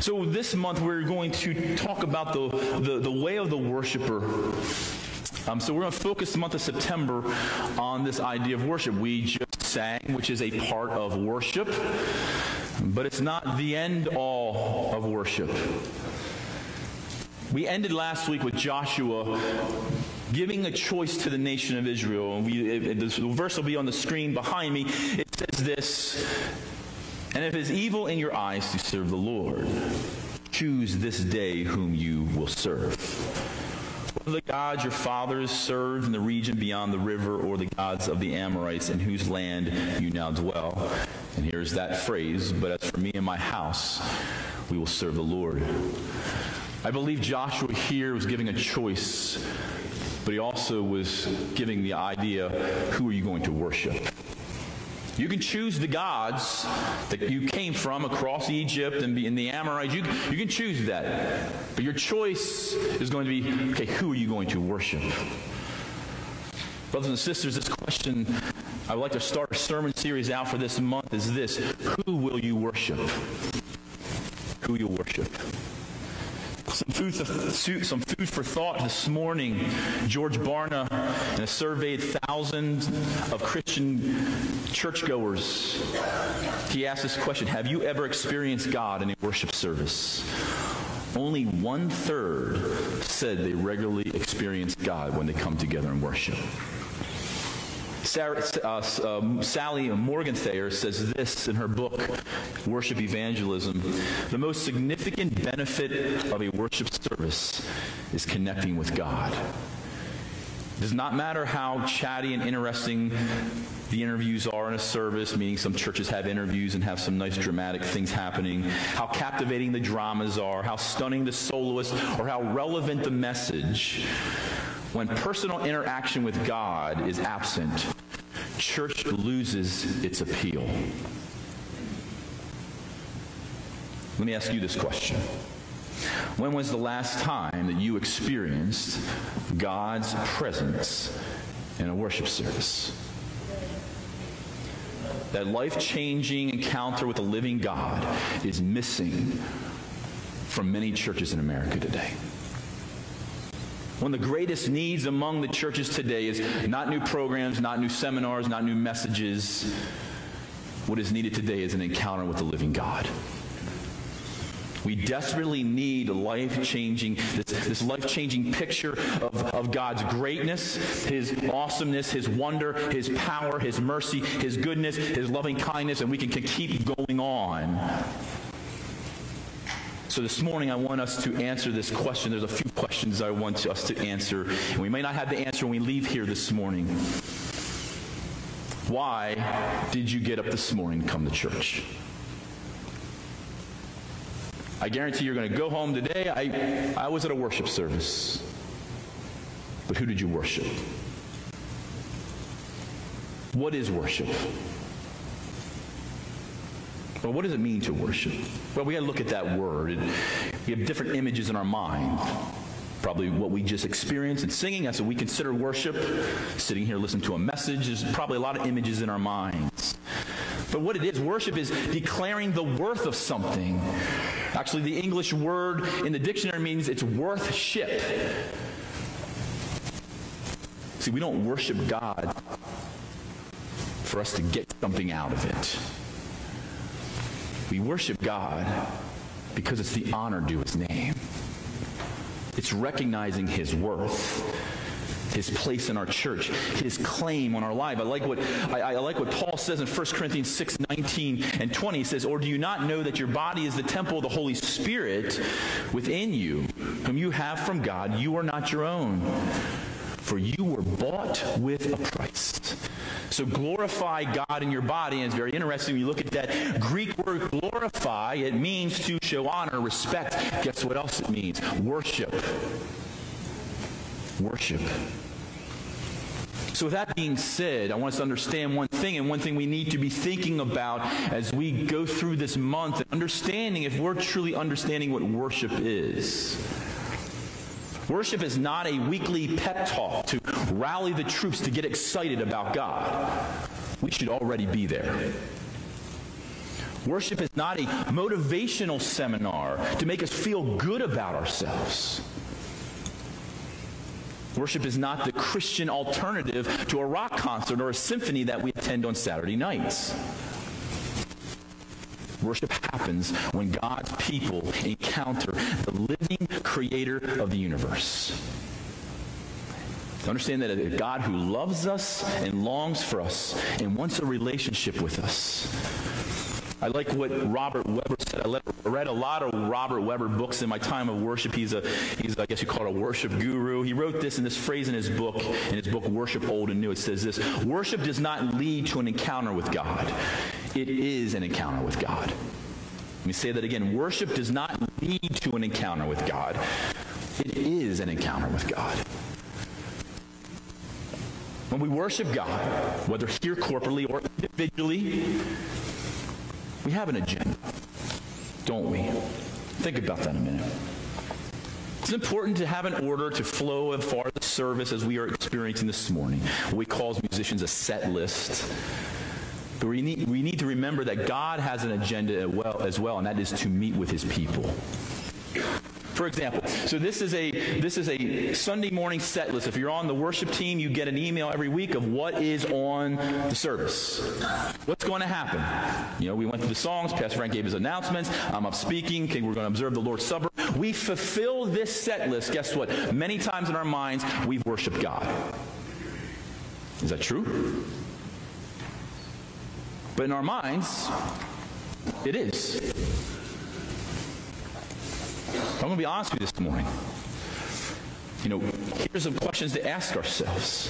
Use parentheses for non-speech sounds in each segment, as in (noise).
So this month we're going to talk about the, the, the way of the worshiper. Um, so we're going to focus the month of September on this idea of worship. We just sang, which is a part of worship, but it's not the end all of worship. We ended last week with Joshua giving a choice to the nation of Israel. And we, it, it, the verse will be on the screen behind me. It says this And if it's evil in your eyes to serve the Lord, choose this day whom you will serve. Whether the gods your fathers served in the region beyond the river, or the gods of the Amorites in whose land you now dwell. And here's that phrase, but as for me and my house, we will serve the Lord. I believe Joshua here was giving a choice, but he also was giving the idea who are you going to worship? You can choose the gods that you came from across Egypt and in the Amorites. You, you can choose that. But your choice is going to be okay, who are you going to worship? Brothers and sisters, this question I would like to start a sermon series out for this month is this Who will you worship? Who you worship? Some food, some food for thought this morning. George Barna, in a surveyed thousands of Christian churchgoers, he asked this question Have you ever experienced God in a worship service? Only one third said they regularly experience God when they come together and worship. Sarah, uh, um, Sally Morgenthaler says this in her book, Worship Evangelism. The most significant benefit of a worship service is connecting with God. It does not matter how chatty and interesting the interviews are in a service, meaning some churches have interviews and have some nice dramatic things happening, how captivating the dramas are, how stunning the soloist, or how relevant the message. When personal interaction with God is absent, church loses its appeal. Let me ask you this question. When was the last time that you experienced God's presence in a worship service? That life changing encounter with the living God is missing from many churches in America today. One of the greatest needs among the churches today is not new programs, not new seminars, not new messages. What is needed today is an encounter with the living God. We desperately need life changing, this, this life changing picture of, of God's greatness, His awesomeness, His wonder, His power, His mercy, His goodness, His loving kindness, and we can, can keep going on. So this morning, I want us to answer this question. There's a few questions I want us to answer, and we may not have the answer when we leave here this morning. Why did you get up this morning and come to church? I guarantee you're going to go home today. I, I was at a worship service. But who did you worship? What is worship? Well, what does it mean to worship? Well, we got to look at that word. we have different images in our mind. Probably what we just experienced in singing. That's what we consider worship. Sitting here listening to a message. There's probably a lot of images in our minds. But what it is, worship is declaring the worth of something. Actually, the English word in the dictionary means it's worth ship. See, we don't worship God for us to get something out of it. We worship God because it's the honor due his name. It's recognizing his worth, his place in our church, his claim on our life. I like what I, I, like what Paul says in 1 Corinthians 6, 19 and 20. He says, Or do you not know that your body is the temple of the Holy Spirit within you, whom you have from God? You are not your own. For you were bought with a price. So glorify God in your body. And it's very interesting when you look at that Greek word glorify, it means to show honor, respect. Guess what else it means? Worship. Worship. So, with that being said, I want us to understand one thing, and one thing we need to be thinking about as we go through this month, understanding if we're truly understanding what worship is. Worship is not a weekly pep talk to rally the troops to get excited about God. We should already be there. Worship is not a motivational seminar to make us feel good about ourselves. Worship is not the Christian alternative to a rock concert or a symphony that we attend on Saturday nights. Worship happens when God's people encounter the living creator of the universe. To understand that a God who loves us and longs for us and wants a relationship with us. I like what Robert Webber said. I read a lot of Robert Webber books in my time of worship. He's a, he's, I guess you call it a worship guru. He wrote this in this phrase in his book, in his book, Worship Old and New. It says this, worship does not lead to an encounter with God. It is an encounter with God. Let me say that again. Worship does not lead to an encounter with God. It is an encounter with God. When we worship God, whether here corporately or individually, we have an agenda, don't we? Think about that a minute. It's important to have an order to flow as far the service as we are experiencing this morning. We call musicians a set list. But we need, we need to remember that God has an agenda as well, as well, and that is to meet with his people. For example, so this is a this is a Sunday morning set list. If you're on the worship team, you get an email every week of what is on the service. What's going to happen? You know, we went through the songs, Pastor Frank gave his announcements, I'm up speaking, okay, we're going to observe the Lord's Supper. We fulfill this set list. Guess what? Many times in our minds, we've worshiped God. Is that true? But in our minds, it is. I'm going to be honest with you this morning. You know, here's some questions to ask ourselves.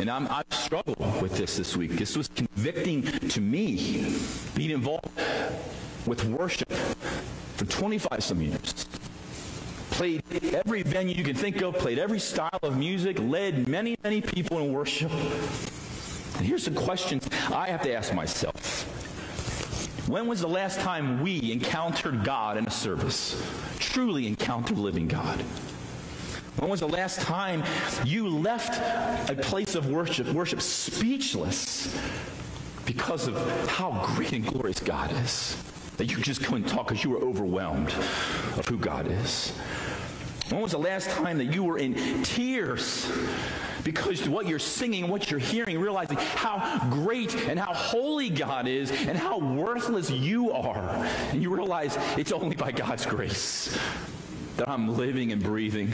And I'm, I've struggled with this this week. This was convicting to me, being involved with worship for 25 some years. Played every venue you can think of, played every style of music, led many, many people in worship. And here's the questions I have to ask myself. When was the last time we encountered God in a service? Truly encountered living God. When was the last time you left a place of worship, worship speechless because of how great and glorious God is? That you just couldn't talk because you were overwhelmed of who God is. When was the last time that you were in tears because what you're singing, what you're hearing, realizing how great and how holy God is and how worthless you are. And you realize it's only by God's grace that I'm living and breathing.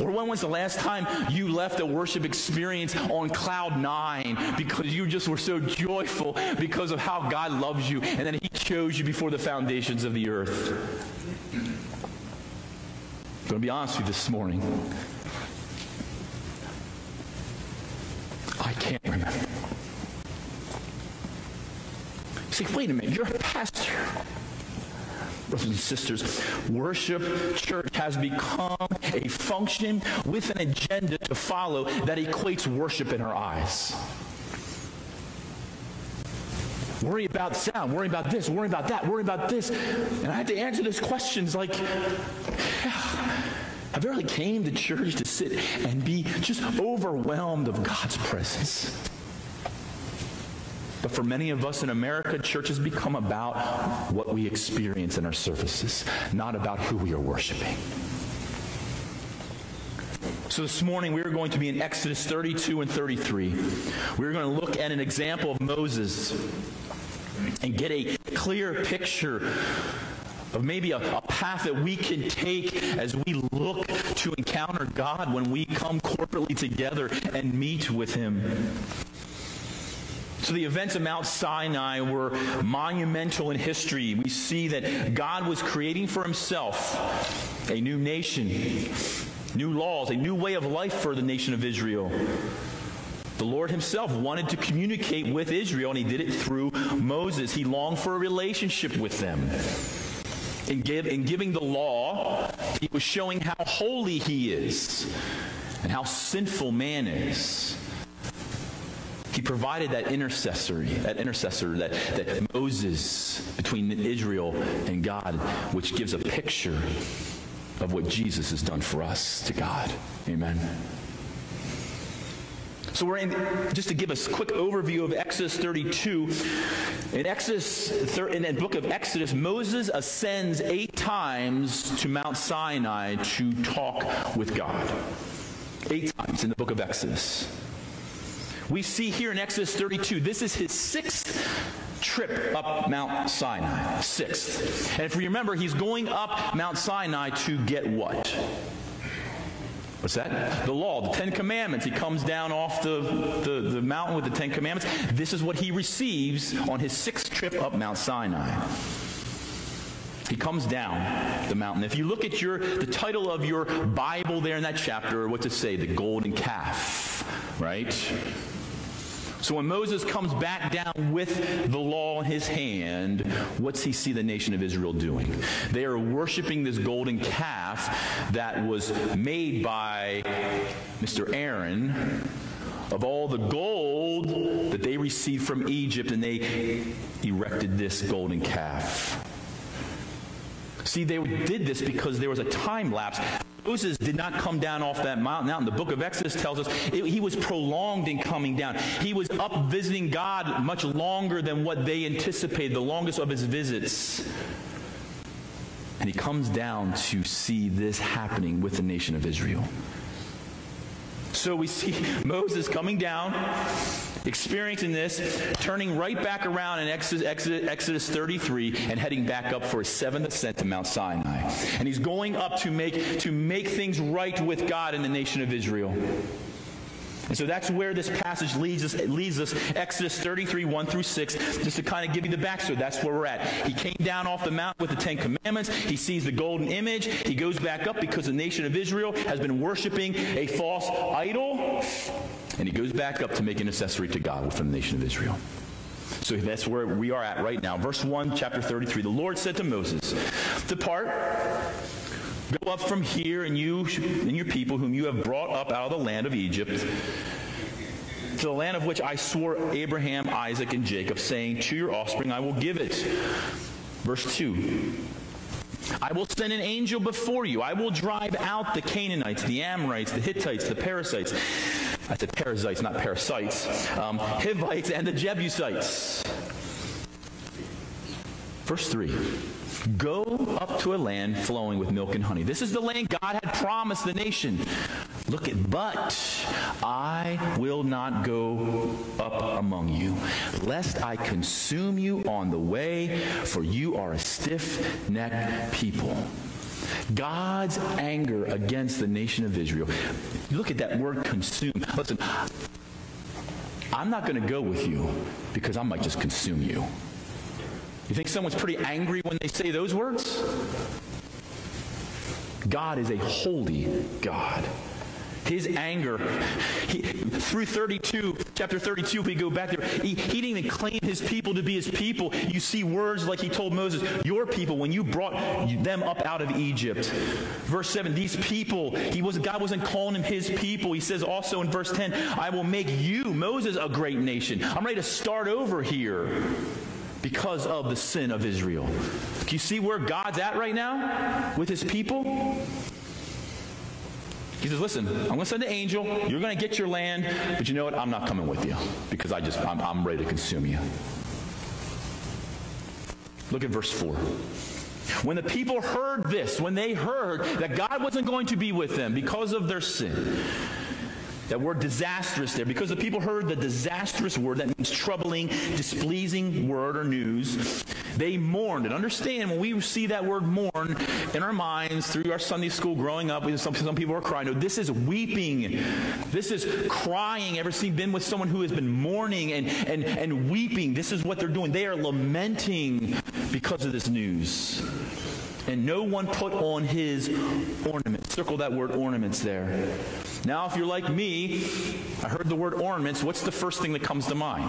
Or when was the last time you left a worship experience on cloud nine because you just were so joyful because of how God loves you and that He chose you before the foundations of the earth? I'm going to be honest with you this morning. I can't remember. See, wait a minute, you're a pastor. Brothers and sisters, worship church has become a function with an agenda to follow that equates worship in our eyes. Worry about sound, worry about this, worry about that, worry about this. And I had to answer those questions like, I barely came to church to sit and be just overwhelmed of God's presence. But for many of us in America, church has become about what we experience in our services, not about who we are worshiping. So this morning we are going to be in Exodus 32 and 33. We're going to look at an example of Moses and get a clear picture of maybe a, a, path that we can take as we look to encounter God when we come corporately together and meet with Him. So the events of Mount Sinai were monumental in history. We see that God was creating for himself a new nation, new laws, a new way of life for the nation of Israel. The Lord himself wanted to communicate with Israel, and he did it through Moses. He longed for a relationship with them. In, give, in giving the law, he was showing how holy he is and how sinful man is. He provided that intercessory, that intercessor, that, that Moses between Israel and God, which gives a picture of what Jesus has done for us to God. Amen. So we're in, just to give us a quick overview of Exodus 32, In Exodus, in the book of Exodus, Moses ascends eight times to Mount Sinai to talk with God. Eight times in the book of Exodus. We see here in Exodus 32, this is his sixth trip up Mount Sinai. Sixth. And if you remember, he's going up Mount Sinai to get what? What's that? The law, the Ten Commandments. He comes down off the, the, the mountain with the Ten Commandments. This is what he receives on his sixth trip up Mount Sinai. He comes down the mountain. If you look at your the title of your Bible there in that chapter, what to say? The golden calf, right? So when Moses comes back down with the law in his hand, what's he see the nation of Israel doing? They are worshiping this golden calf that was made by Mr. Aaron of all the gold that they received from Egypt, and they erected this golden calf. See, they did this because there was a time lapse. Moses did not come down off that mountain. Now, the book of Exodus tells us it, he was prolonged in coming down. He was up visiting God much longer than what they anticipated, the longest of his visits. And he comes down to see this happening with the nation of Israel. So we see (laughs) Moses coming down, experiencing this, turning right back around in Exodus, Exodus, Exodus 33 and heading back up for his seventh ascent to Mount Sinai. And he's going up to make, to make things right with God and the nation of Israel. And so that's where this passage leads us, leads us, Exodus 33, 1 through 6, just to kind of give you the backstory. That's where we're at. He came down off the mount with the Ten Commandments. He sees the golden image. He goes back up because the nation of Israel has been worshiping a false idol. And he goes back up to make an accessory to God from the nation of Israel. So that's where we are at right now. Verse 1, chapter 33. The Lord said to Moses, Depart Go up from here, and you and your people, whom you have brought up out of the land of Egypt, to the land of which I swore Abraham, Isaac, and Jacob, saying, To your offspring I will give it. Verse 2. I will send an angel before you. I will drive out the Canaanites, the Amorites, the Hittites, the Perizzites. I said Perizzites, not parasites. Um, Hivites and the Jebusites. Verse 3. Go up to a land flowing with milk and honey. This is the land God had promised the nation. Look at, but I will not go up among you, lest I consume you on the way, for you are a stiff necked people. God's anger against the nation of Israel. Look at that word consume. Listen, I'm not going to go with you because I might just consume you. You think someone's pretty angry when they say those words? God is a holy God. His anger, he, through 32, chapter 32, if we go back there, he, he didn't even claim his people to be his people. You see words like he told Moses, your people, when you brought them up out of Egypt. Verse 7, these people, he was, God wasn't calling them his people. He says also in verse 10, I will make you, Moses, a great nation. I'm ready to start over here because of the sin of Israel. Do you see where God's at right now with his people? He says, listen, I'm going to send an angel. You're going to get your land. But you know what? I'm not coming with you because I just, I'm, I'm ready to consume you. Look at verse 4. When the people heard this, when they heard that God wasn't going to be with them because of their sin, that word disastrous there, because the people heard the disastrous word, that means troubling, displeasing word or news, they mourned. And understand, when we see that word mourn in our minds through our Sunday school growing up, some, some people are crying. No, this is weeping. This is crying. Ever seen been with someone who has been mourning and, and, and weeping? This is what they're doing. They are lamenting because of this news. And no one put on his ornaments. Circle that word ornaments there. Now, if you're like me, I heard the word ornaments. What's the first thing that comes to mind?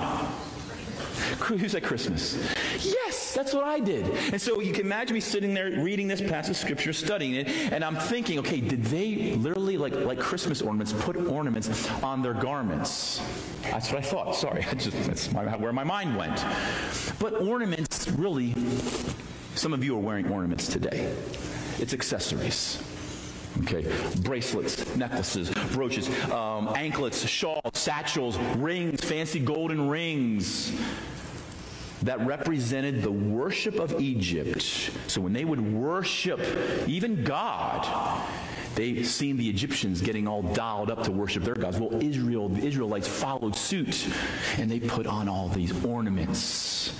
Who's at Christmas? Yes, that's what I did. And so you can imagine me sitting there reading this passage of scripture, studying it, and I'm thinking, okay, did they literally, like, like Christmas ornaments, put ornaments on their garments? That's what I thought. Sorry, (laughs) just, that's my, where my mind went. But ornaments, really, some of you are wearing ornaments today. It's accessories. Okay, bracelets, necklaces, brooches, um, anklets, shawls, satchels, rings, fancy golden rings. that represented the worship of Egypt. So when they would worship even God, they seen the Egyptians getting all dialed up to worship their gods. Well, Israel, the Israelites followed suit and they put on all these ornaments.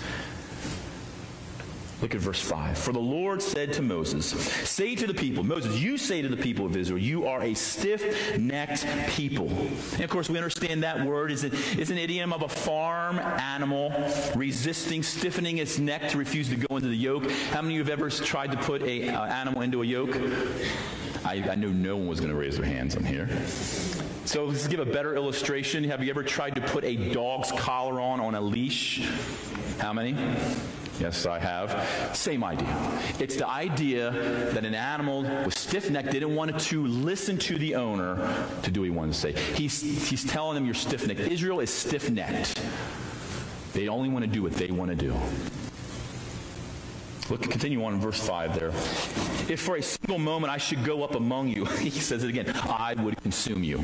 Look at verse 5. For the Lord said to Moses, Say to the people, Moses, you say to the people of Israel, you are a stiff necked people. And of course, we understand that word is an, an idiom of a farm animal resisting, stiffening its neck to refuse to go into the yoke. How many of you have ever tried to put an uh, animal into a yoke? I, I knew no one was going to raise their hands on here. So let's give a better illustration. Have you ever tried to put a dog's collar on on a leash? How many? Yes, I have. Same idea. It's the idea that an animal with stiff neck didn't want to listen to the owner to do what he wanted to say. He's, he's telling them you're stiff necked. Israel is stiff necked. They only want to do what they want to do. Look, continue on in verse 5 there. If for a single moment I should go up among you, (laughs) he says it again, I would consume you.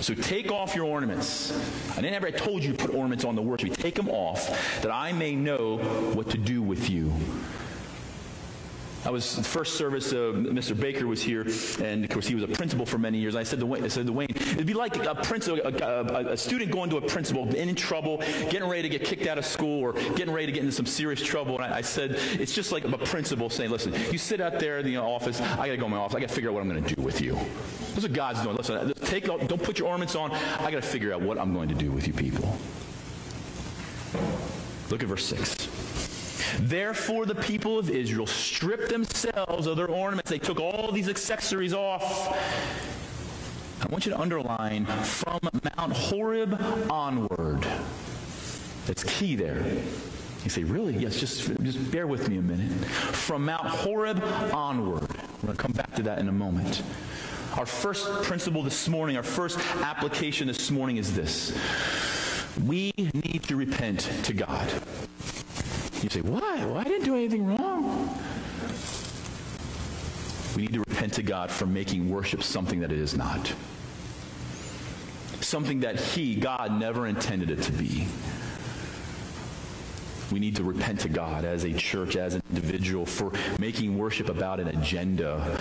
So take off your ornaments. I didn't ever I told you to put ornaments on the worship. Take them off that I may know what to do with you. I was the first service. Uh, Mr. Baker was here, and of course he was a principal for many years. I said to Wayne, I said to Wayne, it'd be like a principal, a, a, a, student going to a principal, in trouble, getting ready to get kicked out of school, or getting ready to get into some serious trouble. And I, I said, it's just like a principal saying, listen, you sit out there in the office. I got to go in my office. I got to figure out what I'm going to do with you. That's what God's doing. Listen, take, don't put your ornaments on. I got to figure out what I'm going to do with you people. Look at verse six. Therefore, the people of Israel stripped themselves of their ornaments. They took all these accessories off. I want you to underline from Mount Horeb onward. That's key there. You say, really? Yes, just, just bear with me a minute. From Mount Horeb onward. We're going to come back to that in a moment. Our first principle this morning, our first application this morning is this. We need to repent to God. You say, why? Well, I didn't do anything wrong. We need to repent to God for making worship something that it is not. Something that He, God, never intended it to be. We need to repent to God as a church, as an individual, for making worship about an agenda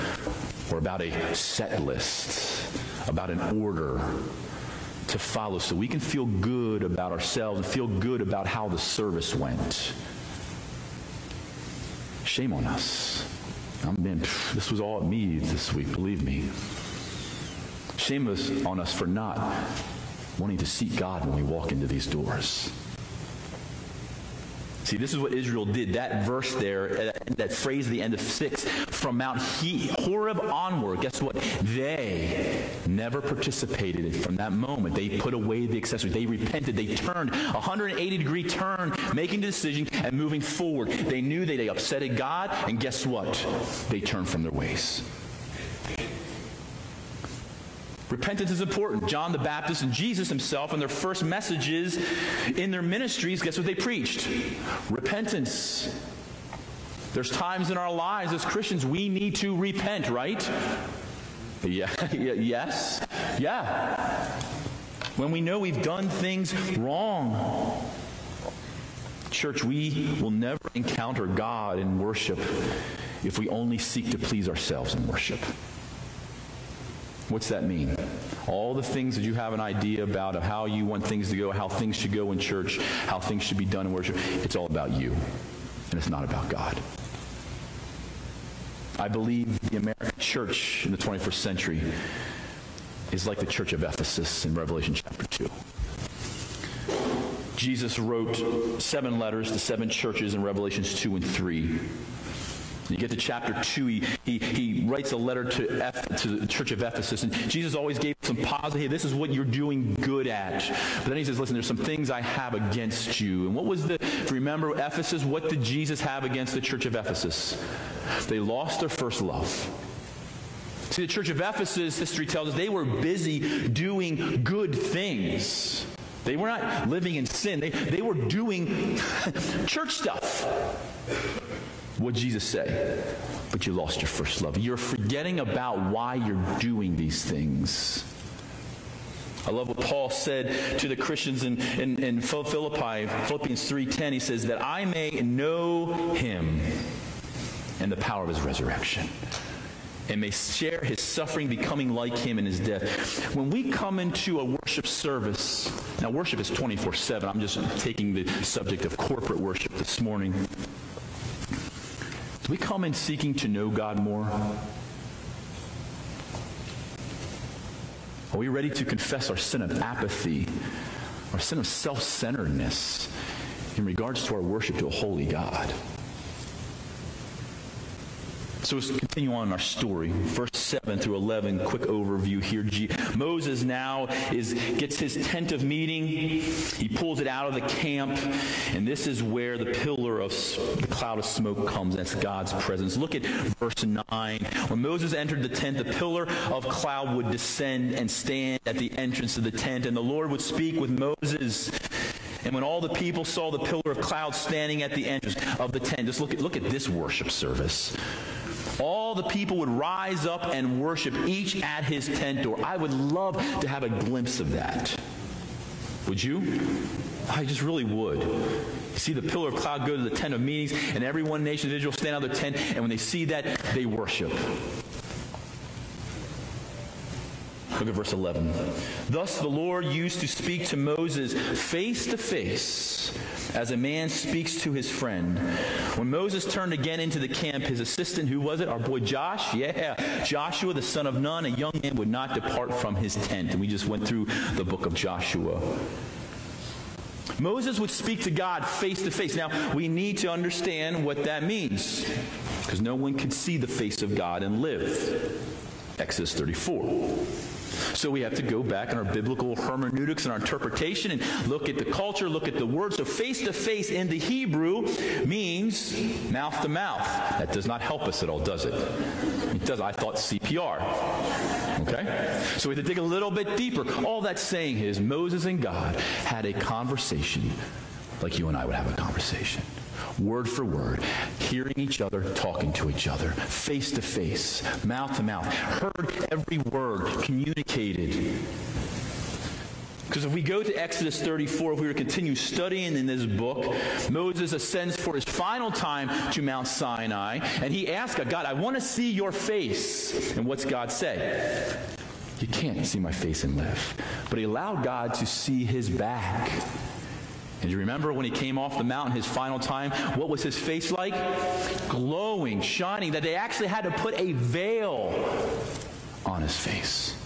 or about a set list, about an order to follow so we can feel good about ourselves and feel good about how the service went. Shame on us. I'm being, this was all me this week, believe me. Shame on us for not wanting to seek God when we walk into these doors. See, this is what Israel did. That verse there, that phrase at the end of 6, from Mount Horeb onward, guess what? They never participated from that moment. They put away the accessories. They repented. They turned 180 degree turn, making the decision and moving forward. They knew that they upsetted God, and guess what? They turned from their ways. Repentance is important. John the Baptist and Jesus himself, in their first messages in their ministries, guess what they preached? Repentance. There's times in our lives as Christians we need to repent, right? (laughs) Yeah, yes, yeah. When we know we've done things wrong. Church, we will never encounter God in worship if we only seek to please ourselves in worship. What's that mean? All the things that you have an idea about of how you want things to go, how things should go in church, how things should be done in worship, it's all about you. And it's not about God. I believe the American church in the 21st century is like the church of Ephesus in Revelation chapter 2. Jesus wrote seven letters to seven churches in Revelations 2 and 3. You get to chapter 2, he, he, he writes a letter to, to the church of Ephesus, and Jesus always gave some positive, hey, this is what you're doing good at. But then he says, listen, there's some things I have against you. And what was the, remember Ephesus, what did Jesus have against the church of Ephesus? They lost their first love. See, the church of Ephesus, history tells us, they were busy doing good things. They were not living in sin. They, they were doing (laughs) church stuff. What Jesus say? But you lost your first love. You're forgetting about why you're doing these things. I love what Paul said to the Christians in, in, in Philippi, Philippians 3.10. He says, that I may know him and the power of his resurrection and may share his suffering, becoming like him in his death. When we come into a worship service, now worship is 24 7. I'm just taking the subject of corporate worship this morning. Do we come in seeking to know God more? Are we ready to confess our sin of apathy, our sin of self centeredness in regards to our worship to a holy God? So let's continue on our story. Verse 7 through 11, quick overview here. Moses now is gets his tent of meeting. He pulls it out of the camp, and this is where the pillar of the cloud of smoke comes. That's God's presence. Look at verse 9. When Moses entered the tent, the pillar of cloud would descend and stand at the entrance of the tent, and the Lord would speak with Moses. And when all the people saw the pillar of cloud standing at the entrance of the tent, just look at, look at this worship service all the people would rise up and worship, each at his tent door. I would love to have a glimpse of that. Would you? I just really would. See the pillar of cloud go to the tent of meetings, and every one nation of Israel stand out of their tent, and when they see that, they worship. Look at verse 11. Thus the Lord used to speak to Moses face to face as a man speaks to his friend. When Moses turned again into the camp, his assistant, who was it? Our boy Josh? Yeah, Joshua, the son of Nun, a young man, would not depart from his tent. And we just went through the book of Joshua. Moses would speak to God face to face. Now, we need to understand what that means because no one could see the face of God and live. Exodus 34. So we have to go back in our biblical hermeneutics and our interpretation and look at the culture, look at the word. So face to face in the Hebrew means mouth to mouth. That does not help us at all, does it? It does. I thought CPR. Okay? So we have to dig a little bit deeper. All that's saying is Moses and God had a conversation like you and I would have a conversation word for word, hearing each other, talking to each other, face to face, mouth to mouth, heard every word, communicated. Because if we go to Exodus 34, if we were to continue studying in this book, Moses ascends for his final time to Mount Sinai, and he asks God, God, I want to see your face. And what's God say? You can't see my face and live. But he allowed God to see his back. And you remember when he came off the mountain his final time? What was his face like? Glowing, shining, that they actually had to put a veil on his face.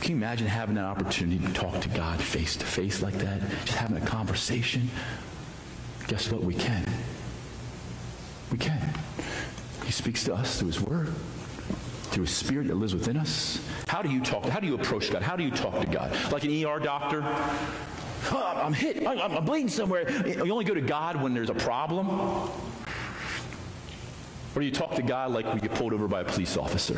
Can you imagine having that opportunity to talk to God face to face like that? Just having a conversation? Guess what? We can. We can. He speaks to us through His Word through a spirit that lives within us? How do you talk? How do you approach God? How do you talk to God? Like an ER doctor? Oh, I'm hit. I'm bleeding somewhere. You only go to God when there's a problem. Or you talk to God like we get pulled over by a police officer.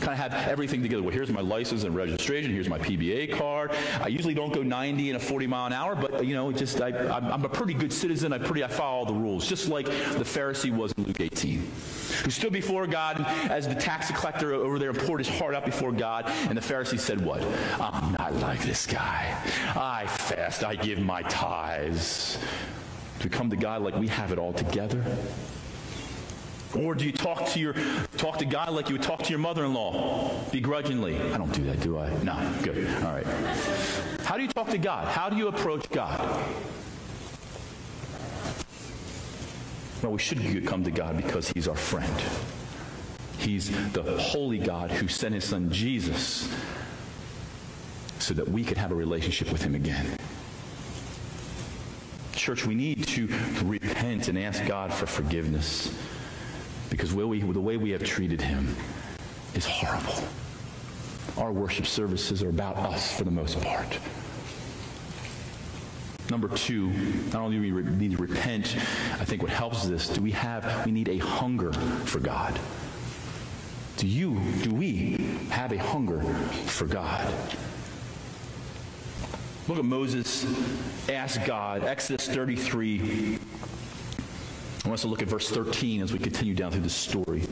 Kind of have everything together. Well, here's my license and registration. Here's my PBA card. I usually don't go 90 and a 40 mile an hour, but you know, just I, am a pretty good citizen. I pretty I follow all the rules, just like the Pharisee was in Luke 18, who stood before God as the tax collector over there and poured his heart out before God. And the Pharisee said, "What? I'm not like this guy. I fast. I give my tithes." To come to God like we have it all together. Or do you talk to your talk to God like you would talk to your mother-in-law, begrudgingly? I don't do that, do I? No, good. All right. How do you talk to God? How do you approach God? Well, we should come to God because He's our friend. He's the holy God who sent His Son Jesus so that we could have a relationship with Him again. Church, we need to repent and ask God for forgiveness because we, the way we have treated him is horrible. Our worship services are about us for the most part. Number two, not only do we need to repent, I think what helps this, do we have, we need a hunger for God. Do you, do we have a hunger for God? Look at Moses ask God, Exodus 33, I want us to look at verse 13 as we continue down through the story.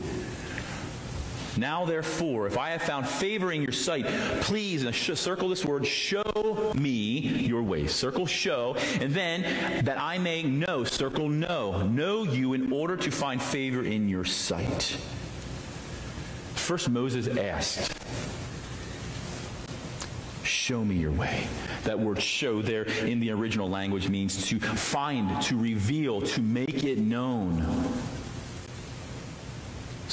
Now, therefore, if I have found favor in your sight, please, and circle this word, show me your ways. Circle show, and then that I may know, circle know, know you in order to find favor in your sight. First, Moses asked, Show me your way. That word show there in the original language means to find, to reveal, to make it known.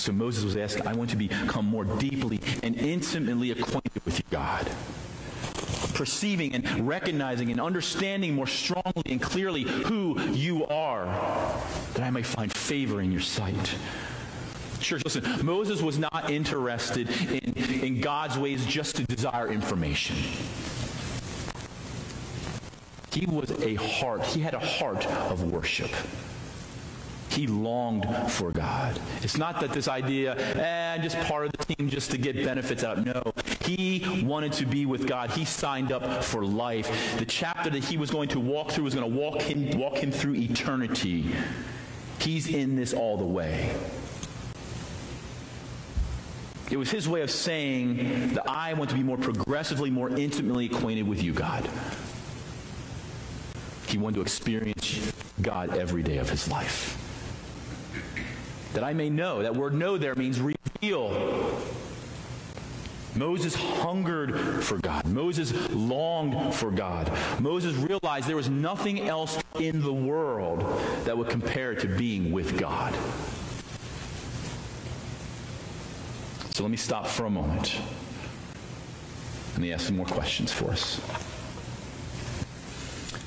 So Moses was asking, I want to become more deeply and intimately acquainted with you, God. Perceiving and recognizing and understanding more strongly and clearly who you are, that I may find favor in your sight. Church, listen, Moses was not interested in, in God's ways just to desire information. He was a heart, he had a heart of worship. He longed for God. It's not that this idea, eh, just part of the team just to get benefits out. No. He wanted to be with God. He signed up for life. The chapter that he was going to walk through was going to walk him, walk him through eternity. He's in this all the way. It was his way of saying that I want to be more progressively, more intimately acquainted with you, God. He wanted to experience God every day of his life that I may know. That word know there means reveal. Moses hungered for God. Moses longed for God. Moses realized there was nothing else in the world that would compare to being with God. So let me stop for a moment. Let me ask some more questions for us.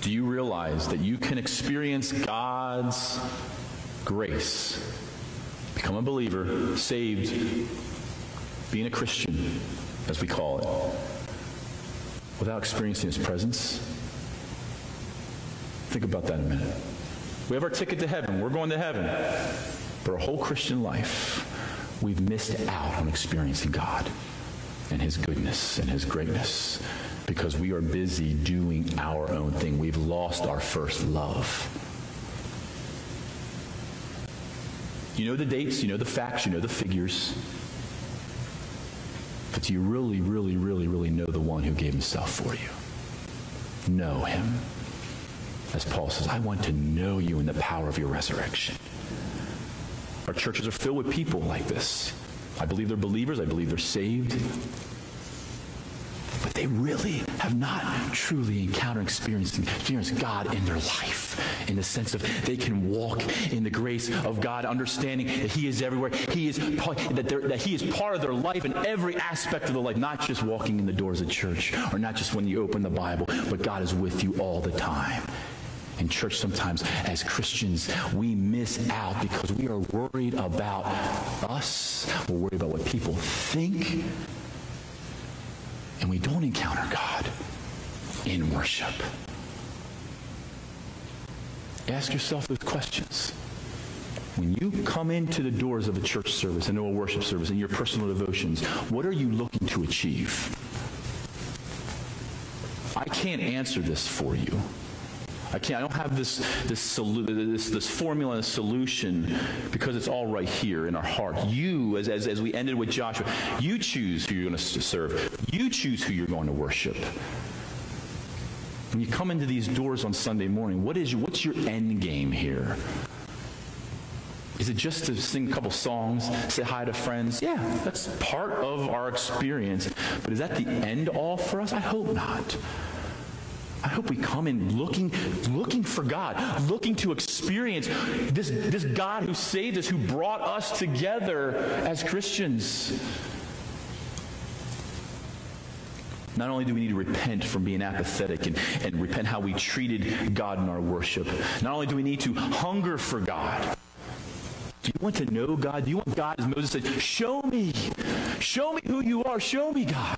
Do you realize that you can experience God's grace become a believer, saved, being a Christian, as we call it, without experiencing His presence? Think about that a minute. We have our ticket to heaven. We're going to heaven. But our whole Christian life, we've missed out on experiencing God and His goodness and His greatness because we are busy doing our own thing. We've lost our first love. You know the dates, you know the facts, you know the figures. But do you really, really, really, really know the one who gave himself for you? Know him. As Paul says, I want to know you in the power of your resurrection. Our churches are filled with people like this. I believe they're believers. I believe they're saved but they really have not truly encountered experienced, experienced God in their life in the sense of they can walk in the grace of God, understanding that He is everywhere. He is that, that He is part of their life in every aspect of their life, not just walking in the doors of church or not just when you open the Bible, but God is with you all the time. In church, sometimes as Christians, we miss out because we are worried about us. We're worried about what people think and we don't encounter God in worship. Ask yourself those questions. When you come into the doors of a church service, into a worship service, in your personal devotions, what are you looking to achieve? I can't answer this for you. I can't. I don't have this this this, this formula, this solution, because it's all right here in our heart. You, as, as as we ended with Joshua, you choose who you're going to serve. You choose who you're going to worship. When you come into these doors on Sunday morning, what is your, what's your end game here? Is it just to sing a couple songs, say hi to friends? Yeah, that's part of our experience. But is that the end all for us? I hope not. I hope we come in looking, looking for God, looking to experience this, this God who saved us, who brought us together as Christians. Not only do we need to repent from being apathetic and, and repent how we treated God in our worship, not only do we need to hunger for God, do you want to know God? Do you want God, as Moses said, show me, show me who you are, show me God.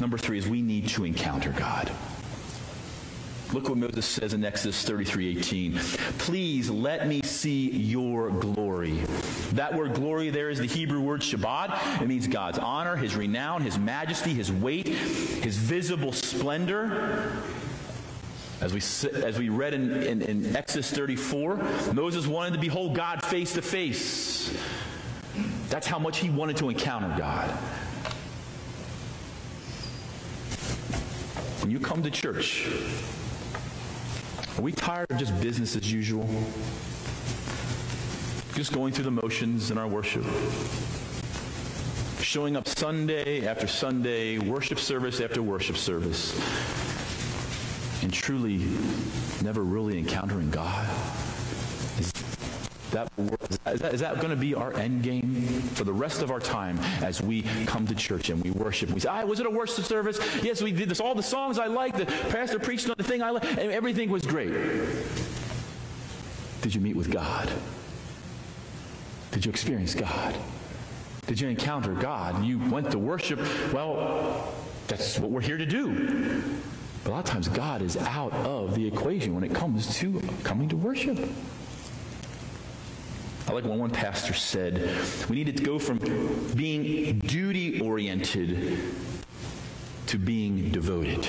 Number three is we need to encounter God. Look what Moses says in Exodus 33 18. Please let me see your glory. That word glory there is the Hebrew word Shabbat. It means God's honor, his renown, his majesty, his weight, his visible splendor. As we, as we read in, in, in Exodus 34, Moses wanted to behold God face to face. That's how much he wanted to encounter God. When you come to church, are we tired of just business as usual? Just going through the motions in our worship? Showing up Sunday after Sunday, worship service after worship service, and truly never really encountering God? That, is that, is that going to be our end game for the rest of our time as we come to church and we worship? We say, ah, was it a worship service? Yes, we did this. All the songs I liked, the pastor preached on the thing I liked, and everything was great. Did you meet with God? Did you experience God? Did you encounter God? You went to worship. Well, that's what we're here to do. But a lot of times God is out of the equation when it comes to coming to worship. I like what one pastor said. We needed to go from being duty oriented to being devoted.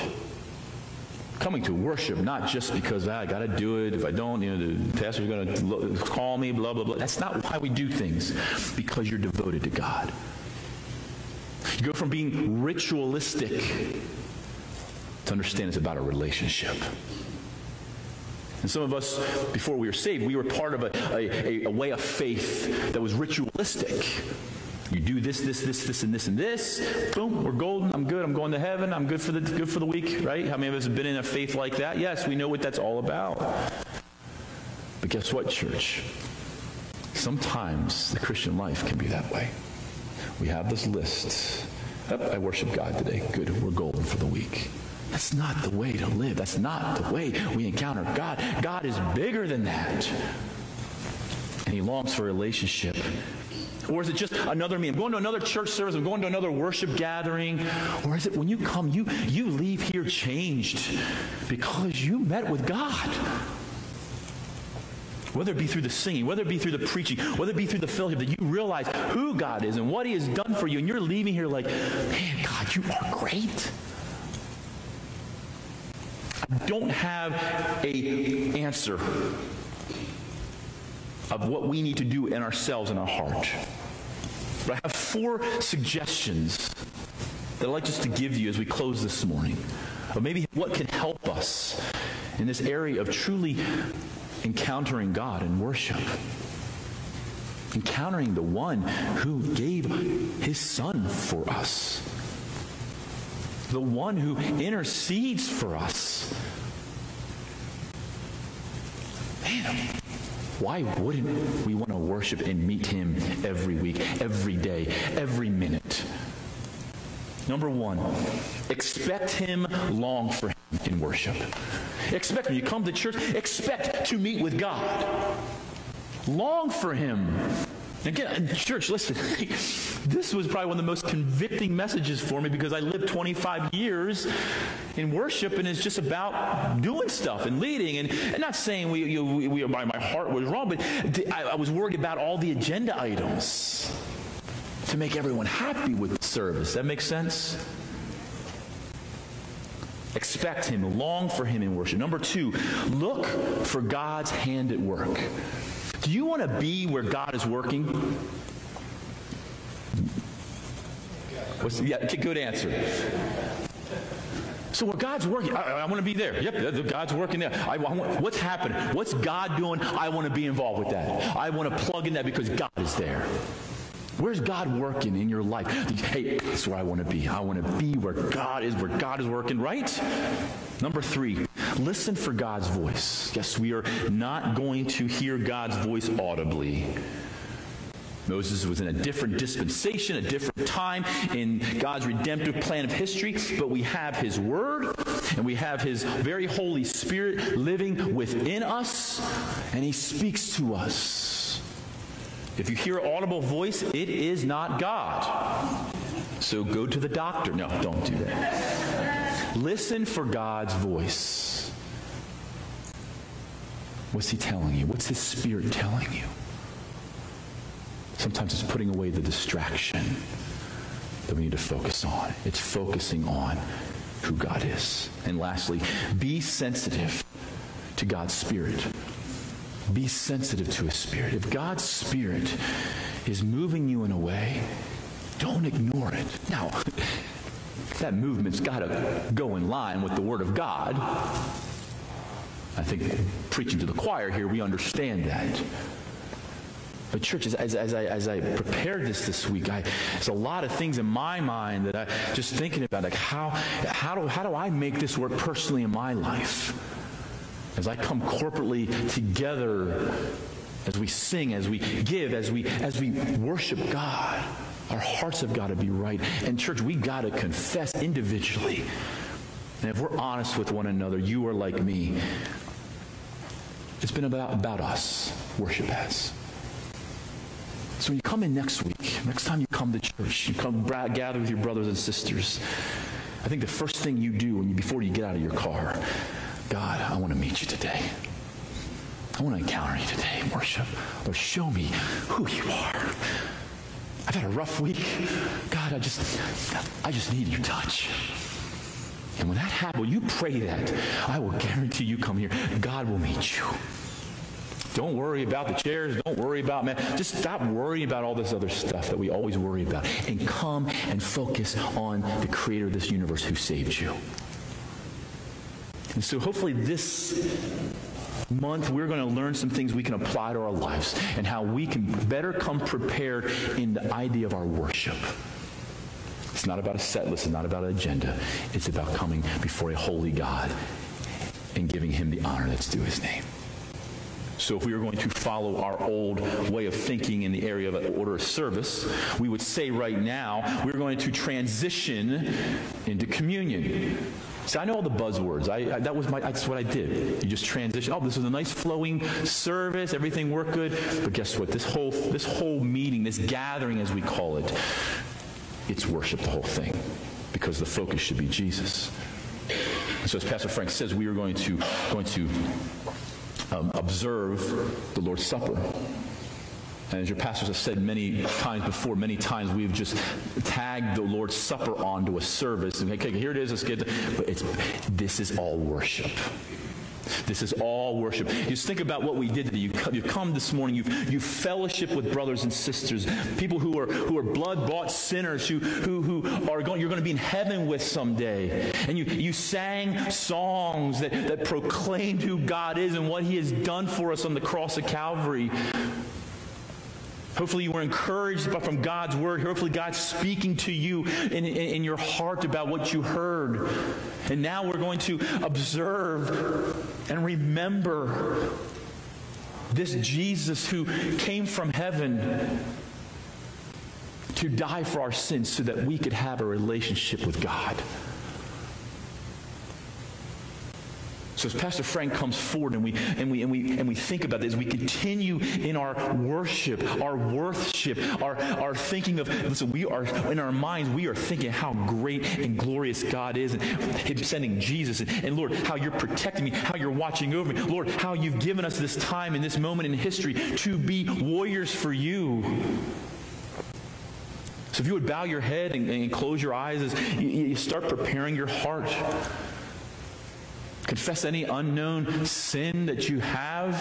Coming to worship, not just because ah, I got to do it. If I don't, you know, the pastor's going to call me, blah, blah, blah. That's not why we do things, because you're devoted to God. You go from being ritualistic to understand it's about a relationship. And some of us, before we were saved, we were part of a, a, a, way of faith that was ritualistic. You do this, this, this, this, and this, and this. Boom, we're golden. I'm good. I'm going to heaven. I'm good for the good for the week, right? How many of us have been in a faith like that? Yes, we know what that's all about. But guess what, church? Sometimes the Christian life can be that way. We have this list. I worship God today. Good. We're golden for the week. That's not the way to live. That's not the way we encounter God. God is bigger than that. And He longs for relationship. Or is it just another me? I'm going to another church service. I'm going to another worship gathering. Or is it when you come, you, you leave here changed because you met with God? Whether it be through the singing, whether it be through the preaching, whether it be through the fellowship, that you realize who God is and what He has done for you, and you're leaving here like, man, God, you are great don't have a answer of what we need to do in ourselves in our heart. But I have four suggestions that I'd like just to give you as we close this morning of maybe what can help us in this area of truly encountering God in worship. Encountering the one who gave his son for us the one who intercedes for us. Why wouldn't we want to worship and meet him every week, every day, every minute? Number one, expect him, long for him in worship. Expect when you come to church, expect to meet with God. Long for him. Again, church, listen, (laughs) this was probably one of the most convicting messages for me because I lived 25 years in worship and it's just about doing stuff and leading. And, and not saying we, you, we, we, my, my heart was wrong, but I, I was worried about all the agenda items to make everyone happy with the service. That makes sense? Expect Him, long for Him in worship. Number two, look for God's hand at work. Do you want to be where God is working? What's, yeah, good answer. So where God's working, I, I want to be there. Yep, God's working there. I, I want, what's happening? What's God doing? I want to be involved with that. I want to plug in that because God is there. Where's God working in your life? Hey, that's where I want to be. I want to be where God is, where God is working, right? Number three, listen for God's voice. Yes, we are not going to hear God's voice audibly. Moses was in a different dispensation, a different time in God's redemptive plan of history, but we have His Word and we have His very Holy Spirit living within us, and He speaks to us. If you hear an audible voice, it is not God. So go to the doctor. No, don't do that. Listen for God's voice. What's He telling you? What's His Spirit telling you? Sometimes it's putting away the distraction that we need to focus on. It's focusing on who God is. And lastly, be sensitive to God's Spirit. Be sensitive to His Spirit. If God's Spirit is moving you in a way, don't ignore it. Now, that movement's got to go in line with the Word of God. I think preaching to the choir here, we understand that. But church, as, as, I, as I prepared this this week, I, there's a lot of things in my mind that I just thinking about, like how, how, do, how do I make this work personally in my life? As I come corporately together, as we sing, as we give, as we, as we worship God, our hearts have got to be right. And church, we got to confess individually. And if we're honest with one another, you are like me. It's been about, about us, worship has. So when you come in next week, next time you come to church, you come gather with your brothers and sisters. I think the first thing you do when you, before you get out of your car, God, I want to meet you today. I want to encounter you today, worship. Lord, show me who you are. I've had a rough week. God, I just, I just need your touch. And when that happens, you pray that, I will guarantee you come here, God will meet you. Don't worry about the chairs. Don't worry about man. Just stop worrying about all this other stuff that we always worry about and come and focus on the creator of this universe who saved you. And so hopefully this month we're going to learn some things we can apply to our lives and how we can better come prepared in the idea of our worship. It's not about a set list, it's not about an agenda. It's about coming before a holy God and giving him the honor that's due his name. So, if we were going to follow our old way of thinking in the area of an order of service, we would say right now we're going to transition into communion. See, I know all the buzzwords. I, I, that was my. That's what I did. You just transition. Oh, this was a nice flowing service. Everything worked good. But guess what? This whole this whole meeting, this gathering, as we call it, it's worship. The whole thing, because the focus should be Jesus. So, as Pastor Frank says, we are going to going to um, observe the Lord's Supper. And as your pastors have said many times before, many times we've just tagged the Lord's Supper onto a service. And okay, here it is, let's get But it's, this is all worship. This is all worship. Just think about what we did today. You, you come this morning, you've, you fellowship with brothers and sisters, people who are, who are blood bought sinners, who, who, who are going, you're going to be in heaven with someday. And you, you sang songs that, that proclaimed who God is and what He has done for us on the cross of Calvary. Hopefully, you were encouraged from God's word. Hopefully, God's speaking to you in, in, in, your heart about what you heard. And now we're going to observe and remember this Jesus who came from heaven to die for our sins so that we could have a relationship with God. So as Pastor Frank comes forward and we and we and we and we think about this, we continue in our worship, our worship, our, our thinking of listen, we are in our minds, we are thinking how great and glorious God is and Him sending Jesus and, and Lord, how you're protecting me, how you're watching over me. Lord, how you've given us this time in this moment in history to be warriors for you. So if you would bow your head and, and close your eyes as you, you start preparing your heart. Confess any unknown sin that you have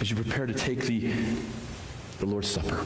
as you prepare to take the, the Lord's Supper.